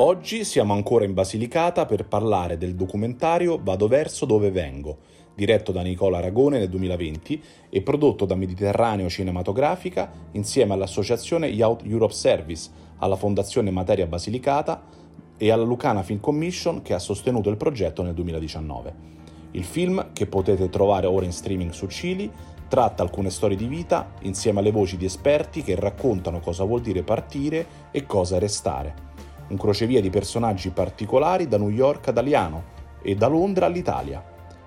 Oggi siamo ancora in Basilicata per parlare del documentario Vado verso dove vengo, diretto da Nicola Aragone nel 2020 e prodotto da Mediterraneo Cinematografica insieme all'associazione Youth Europe Service, alla Fondazione Materia Basilicata e alla Lucana Film Commission che ha sostenuto il progetto nel 2019. Il film, che potete trovare ora in streaming su Cili, tratta alcune storie di vita insieme alle voci di esperti che raccontano cosa vuol dire partire e cosa restare un crocevia di personaggi particolari da New York ad Aliano e da Londra all'Italia.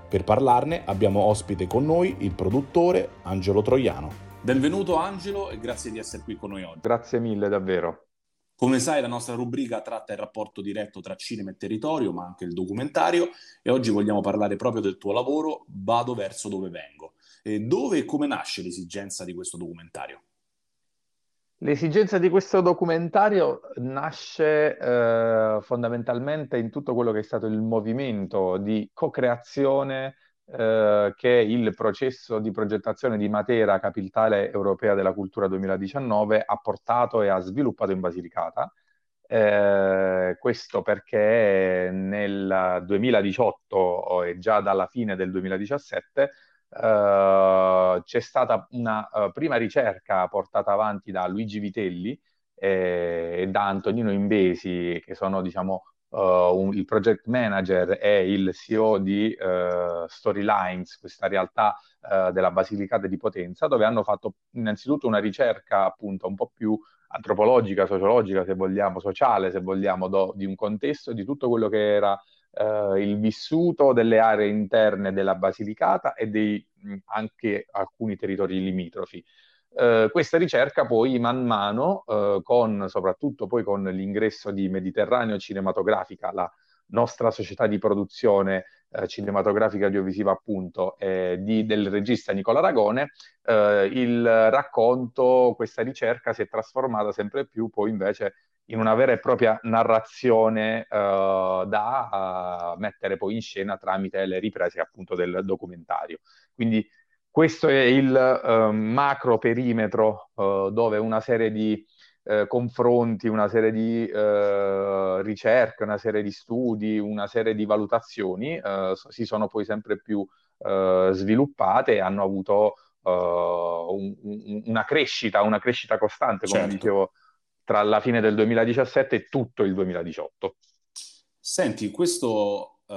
Per parlarne abbiamo ospite con noi il produttore Angelo Troiano. Benvenuto Angelo e grazie di essere qui con noi oggi. Grazie mille davvero. Come sai la nostra rubrica tratta il rapporto diretto tra cinema e territorio, ma anche il documentario e oggi vogliamo parlare proprio del tuo lavoro Vado verso dove vengo. E dove e come nasce l'esigenza di questo documentario? L'esigenza di questo documentario nasce eh, fondamentalmente in tutto quello che è stato il movimento di co-creazione eh, che il processo di progettazione di Matera, capitale europea della cultura 2019, ha portato e ha sviluppato in Basilicata. Eh, questo perché nel 2018 e già dalla fine del 2017 Uh, c'è stata una uh, prima ricerca portata avanti da Luigi Vitelli eh, e da Antonino Imbesi, che sono diciamo, uh, un, il project manager e il CEO di Storylines, questa realtà della Basilicata di Potenza, dove hanno fatto innanzitutto una ricerca appunto un po' più antropologica, sociologica, se vogliamo, sociale, se vogliamo, do, di un contesto, di tutto quello che era eh, il vissuto delle aree interne della Basilicata e dei, anche alcuni territori limitrofi. Eh, questa ricerca poi man mano, eh, con, soprattutto poi con l'ingresso di Mediterraneo Cinematografica, la nostra società di produzione eh, cinematografica audiovisiva appunto eh, di, del regista Nicola Aragone, eh, il racconto, questa ricerca si è trasformata sempre più poi invece in una vera e propria narrazione uh, da uh, mettere poi in scena tramite le riprese appunto del documentario. Quindi questo è il uh, macro perimetro dove una serie di confronti, una serie di ricerche, una serie di studi, una serie di valutazioni si sono poi sempre più sviluppate e hanno avuto un, un, una crescita, una crescita costante, come certo. dicevo tra la fine del 2017 e tutto il 2018. Senti, questo uh,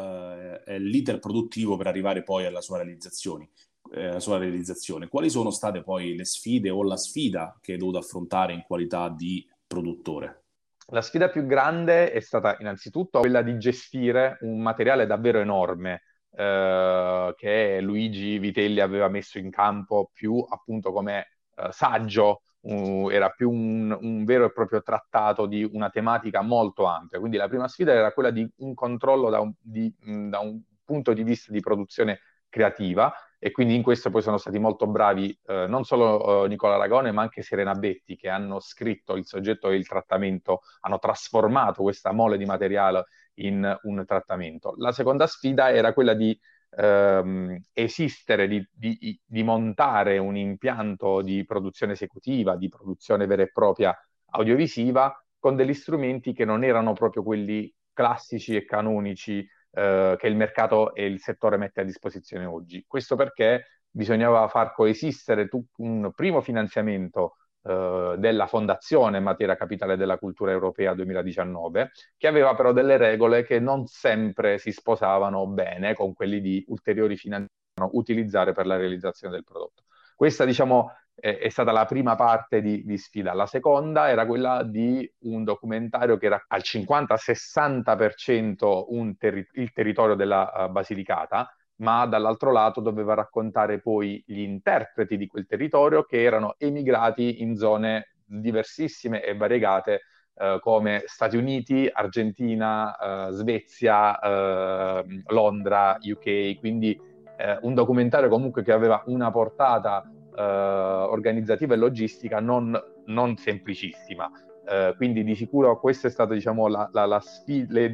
è l'iter produttivo per arrivare poi alla sua realizzazione. Eh, sua realizzazione. Quali sono state poi le sfide o la sfida che hai dovuto affrontare in qualità di produttore? La sfida più grande è stata innanzitutto quella di gestire un materiale davvero enorme eh, che Luigi Vitelli aveva messo in campo più appunto come eh, saggio uh, era più un, un, vero e proprio trattato di una tematica molto ampia. Quindi la prima sfida era quella di un controllo da un, di, mh, da un punto di vista di produzione creativa e quindi in questo poi sono stati molto bravi eh, non solo eh, Nicola Aragone ma anche Serena Betti che hanno scritto il soggetto e il trattamento, hanno trasformato questa mole di materiale in un trattamento. La seconda sfida era quella di ehm, esistere, di, di, di, montare un impianto di produzione esecutiva, di produzione vera e propria audiovisiva, con degli strumenti che non erano proprio quelli classici e canonici eh, che il mercato e il settore mette a disposizione oggi. Questo perché bisognava far coesistere un primo finanziamento eh, della Fondazione Matera Capitale della Cultura Europea 2019, che aveva però delle regole che non sempre si sposavano bene con quelli di ulteriori finanziamenti da utilizzare per la realizzazione del prodotto. Questa, diciamo, è, è stata la prima parte di, di, sfida. La seconda era quella di un documentario che era al 50-60% terri- il territorio della uh, Basilicata, ma dall'altro lato doveva raccontare poi gli interpreti di quel territorio che erano emigrati in zone diversissime e variegate eh, come Stati Uniti, Argentina, eh, Svezia, eh, Londra, UK, quindi eh, un documentario comunque che aveva una portata eh, organizzativa e logistica non, non semplicissima. Eh, quindi di sicuro questa è stata diciamo, la, la, la sfida,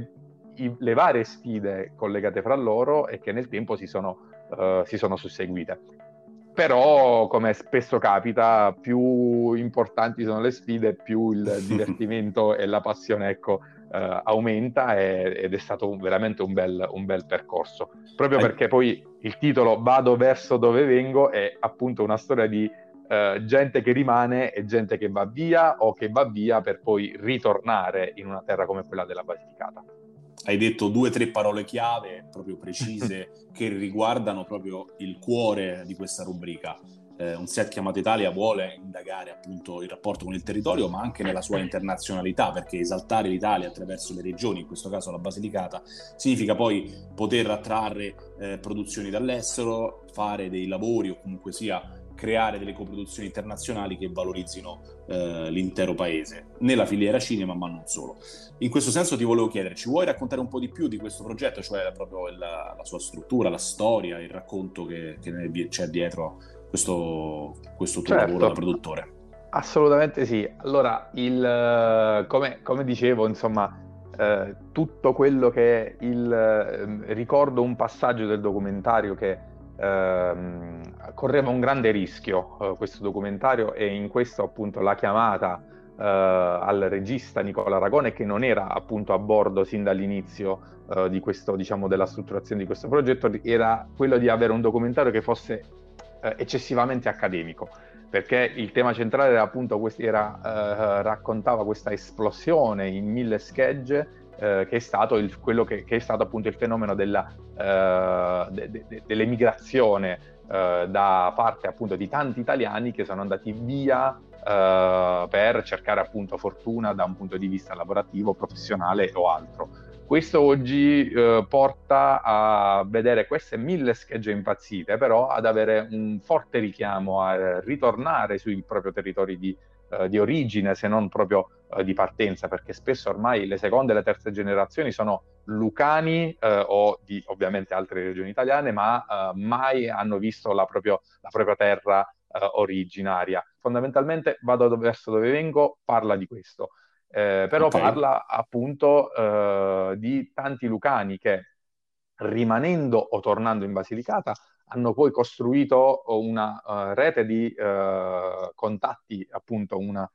i, le varie sfide collegate fra loro e che nel tempo si sono, uh, si sono susseguite. Però, come spesso capita, più importanti sono le sfide, più il divertimento e la passione ecco, uh, aumenta e, ed è stato un, veramente un bel, un bel, percorso. Proprio perché poi il titolo Vado verso dove vengo è appunto una storia di uh, gente che rimane e gente che va via o che va via per poi ritornare in una terra come quella della Basilicata hai detto due o tre parole chiave proprio precise che riguardano proprio il cuore di questa rubrica. Eh, un set chiamato Italia vuole indagare appunto il rapporto con il territorio, ma anche nella sua internazionalità, perché esaltare l'Italia attraverso le regioni, in questo caso la Basilicata, significa poi poter attrarre eh, produzioni dall'estero, fare dei lavori o comunque sia creare delle coproduzioni internazionali che valorizzino eh, l'intero paese, nella filiera cinema ma non solo. In questo senso ti volevo chiedere, ci vuoi raccontare un po' di più di questo progetto, cioè proprio la, la sua struttura, la storia, il racconto che, che c'è dietro questo, questo tuo certo. lavoro da produttore? Assolutamente sì. Allora, il, come, come dicevo, insomma, eh, tutto quello che è il... Eh, ricordo un passaggio del documentario che ehm, correva un grande rischio eh, questo documentario e in questo appunto la chiamata eh, al regista Nicola Aragone che non era appunto a bordo sin dall'inizio eh, di questo, diciamo, della strutturazione di questo progetto era quello di avere un documentario che fosse eh, eccessivamente accademico perché il tema centrale era appunto questi, era, eh, raccontava questa esplosione in mille schegge eh, che è stato il, quello che, che, è stato appunto il fenomeno della, eh, de, de, dell'emigrazione eh, da parte appunto di tanti italiani che sono andati via eh, per cercare appunto fortuna da un punto di vista lavorativo, professionale o altro. Questo oggi eh, porta a vedere queste mille schegge impazzite, però ad avere un forte richiamo a ritornare sui propri territori di eh, di origine se non proprio eh, di partenza, perché spesso ormai le seconde e le terze generazioni sono lucani eh, o di ovviamente altre regioni italiane, ma eh, mai hanno visto la, proprio, la propria terra eh, originaria. Fondamentalmente vado verso dove vengo, parla di questo. Però okay. parla appunto di tanti lucani che rimanendo o tornando in Basilicata hanno poi costruito una uh, rete di uh, contatti, appunto una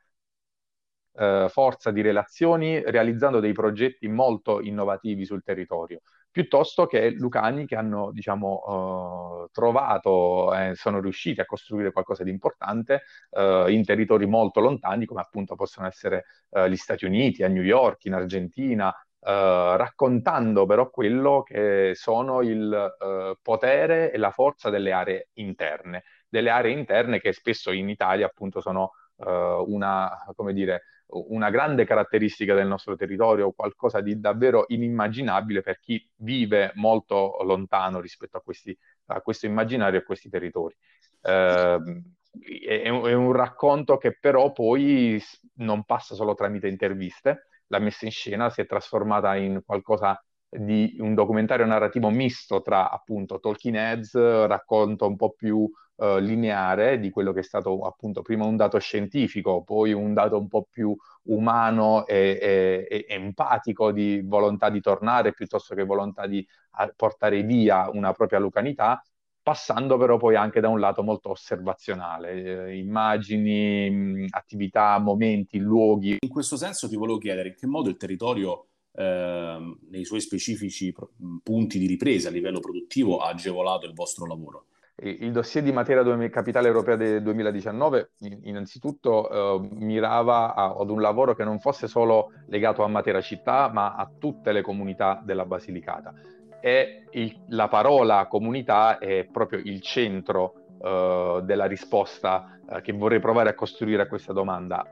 uh, forza di relazioni, realizzando dei progetti molto innovativi sul territorio, piuttosto che lucani che hanno, diciamo, trovato e sono riusciti a costruire qualcosa di importante in territori molto lontani, come appunto possono essere gli Stati Uniti, a New York, in Argentina, Uh, raccontando però quello che sono il uh, potere e la forza delle aree interne, delle aree interne che spesso in Italia appunto sono uh, una, come dire, una grande caratteristica del nostro territorio, qualcosa di davvero inimmaginabile per chi vive molto lontano rispetto a, questi, a questo immaginario e a questi territori. Ehm, è, è un racconto che però poi non passa solo tramite interviste, la messa in scena si è trasformata in qualcosa di un documentario narrativo misto tra appunto Talking Heads, racconto un po' più uh, lineare di quello che è stato appunto prima un dato scientifico, poi un dato un po' più umano e, e, e empatico di volontà di tornare piuttosto che volontà di portare via una propria lucanità passando però poi anche da un lato molto osservazionale, eh, immagini, mh, attività, momenti, luoghi. In questo senso ti volevo chiedere in che modo il territorio eh, nei suoi specifici punti di ripresa a livello produttivo ha agevolato il vostro lavoro? il dossier di materia capitale europea del 2019 innanzitutto eh, mirava a, ad un lavoro che non fosse solo legato a Matera città, ma a tutte le comunità della Basilicata. E il, la parola comunità è proprio il centro eh, della risposta eh, che vorrei provare a costruire a questa domanda.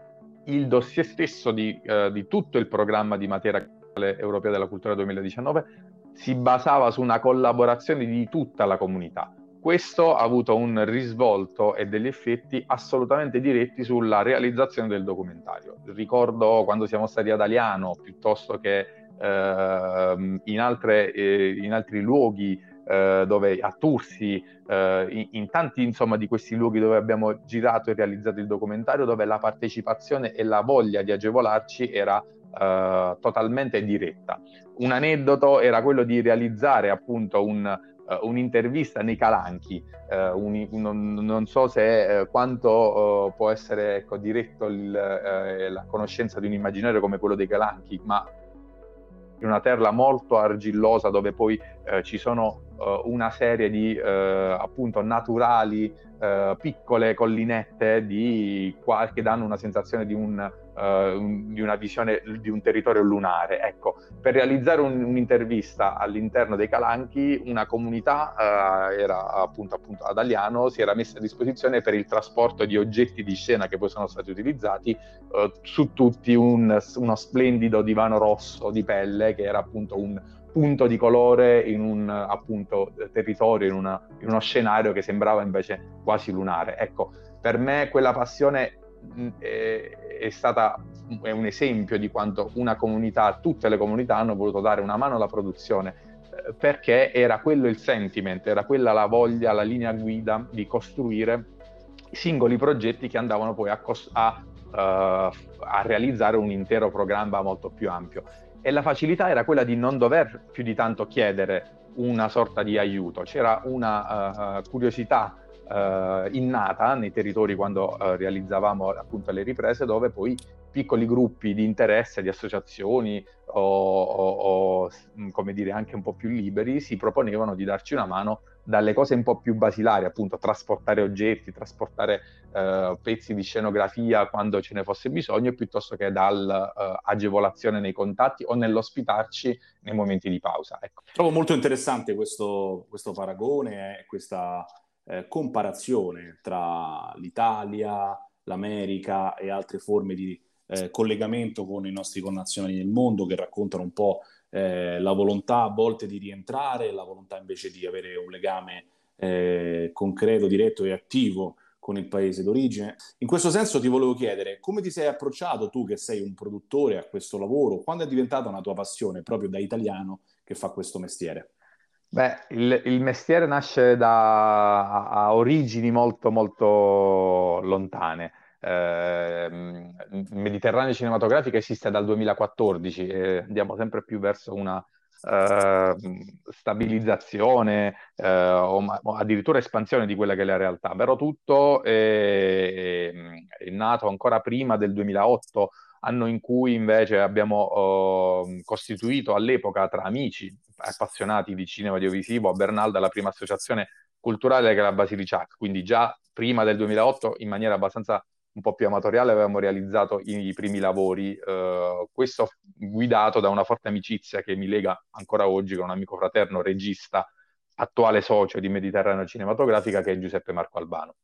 Il dossier stesso di, eh, di tutto il programma di capitale europea della cultura 2019 si basava su una collaborazione di tutta la comunità questo ha avuto un risvolto e degli effetti assolutamente diretti sulla realizzazione del documentario. Ricordo quando siamo stati ad Aliano piuttosto che in, altre, eh, in, altri luoghi eh, dove a Tursi, eh, in, in, tanti insomma di questi luoghi dove abbiamo girato e realizzato il documentario, dove la partecipazione e la voglia di agevolarci era eh, totalmente diretta. Un aneddoto era quello di realizzare appunto un uh, un'intervista nei Calanchi, uh, un, un, non so se uh, quanto può essere ecco, diretto il, la conoscenza di un immaginario come quello dei Calanchi, ma in una terra molto argillosa dove poi ci sono una serie di appunto naturali piccole collinette di, che danno una sensazione di un uh, di una visione di un territorio lunare. Ecco, per realizzare un, un'intervista all'interno dei Calanchi, una comunità uh, era appunto, appunto ad Aliano, si era messa a disposizione per il trasporto di oggetti di scena che poi sono stati utilizzati, uh, su tutti un, uno splendido divano rosso di pelle che era appunto un punto di colore in un appunto territorio, in, una, in uno scenario che sembrava invece quasi lunare. Ecco, per me quella passione è, stata è un esempio di quanto una comunità, tutte le comunità hanno voluto dare una mano alla produzione eh, perché era quello il sentiment, era quella la voglia, la linea guida di costruire singoli progetti che andavano poi a, a, uh, a realizzare un intero programma molto più ampio. E la facilità era quella di non dover più di tanto chiedere una sorta di aiuto, c'era una uh, curiosità eh, innata nei territori quando eh, realizzavamo appunto le riprese, dove poi piccoli gruppi di interesse, di associazioni o, o, o, mm, come dire anche un po' più liberi si proponevano di darci una mano dalle cose un po' più basilari, appunto trasportare oggetti, trasportare eh, pezzi di scenografia quando ce ne fosse bisogno, piuttosto che dall'agevolazione eh, nei contatti o nell'ospitarci nei momenti di pausa. Ecco. Trovo molto interessante questo, questo paragone, eh, questa eh, comparazione tra l'Italia, l'America e altre forme di eh, collegamento con i nostri connazionali nel mondo che raccontano un po' eh, la volontà a volte di rientrare, la volontà invece di avere un legame eh, concreto, diretto e attivo con il paese d'origine. In questo senso ti volevo chiedere come ti sei approcciato tu che sei un produttore a questo lavoro, quando è diventata una tua passione proprio da italiano che fa questo mestiere? Beh, il, il mestiere nasce da a origini molto molto lontane. Eh, Mediterraneo cinematografico esiste dal 2014 e andiamo sempre più verso una uh, stabilizzazione uh, o, o, addirittura espansione di quella che è la realtà. Però tutto è, è nato ancora prima del 2008 anno in cui invece abbiamo uh, costituito all'epoca tra amici appassionati di cinema audiovisivo a Bernalda la prima associazione culturale che è la Basiliciac, quindi già prima del 2008 in maniera abbastanza un po' più amatoriale avevamo realizzato i, i primi lavori, uh, questo guidato da una forte amicizia che mi lega ancora oggi con un amico fraterno, regista, attuale socio di Mediterraneo Cinematografica che è Giuseppe Marco Albano.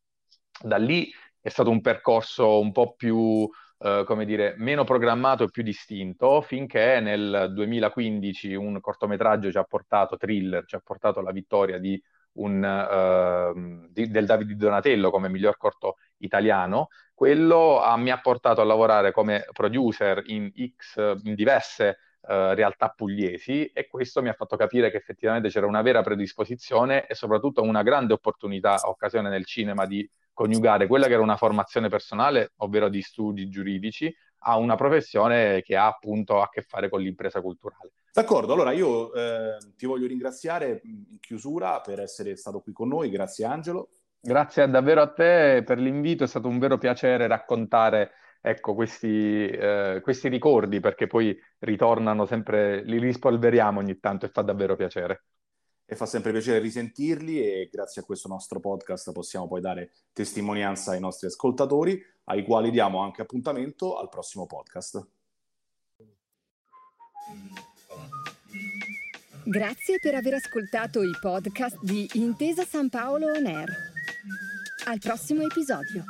Da lì è stato un percorso un po' più eh, come dire, meno programmato e più distinto, finché nel 2015 un cortometraggio ci ha portato, thriller, ci ha portato alla vittoria di un, uh, di, del Davide Donatello come miglior corto italiano. Quello ha, mi ha portato a lavorare come producer in, X, in diverse Uh, realtà pugliesi e questo mi ha fatto capire che effettivamente c'era una vera predisposizione e soprattutto una grande opportunità, occasione nel cinema di coniugare quella che era una formazione personale, ovvero di studi giuridici, a una professione che ha appunto a che fare con l'impresa culturale. D'accordo, allora io eh, ti voglio ringraziare in chiusura per essere stato qui con noi, grazie Angelo. Grazie davvero a te per l'invito, è stato un vero piacere raccontare ecco, questi, eh, questi ricordi perché poi ritornano sempre, li rispolveriamo ogni tanto e fa davvero piacere. e fa sempre piacere risentirli e grazie a questo nostro podcast possiamo poi dare testimonianza ai nostri ascoltatori, ai quali diamo anche appuntamento al prossimo podcast. Grazie per aver ascoltato i podcast di Intesa San Paolo On Air. Al prossimo episodio.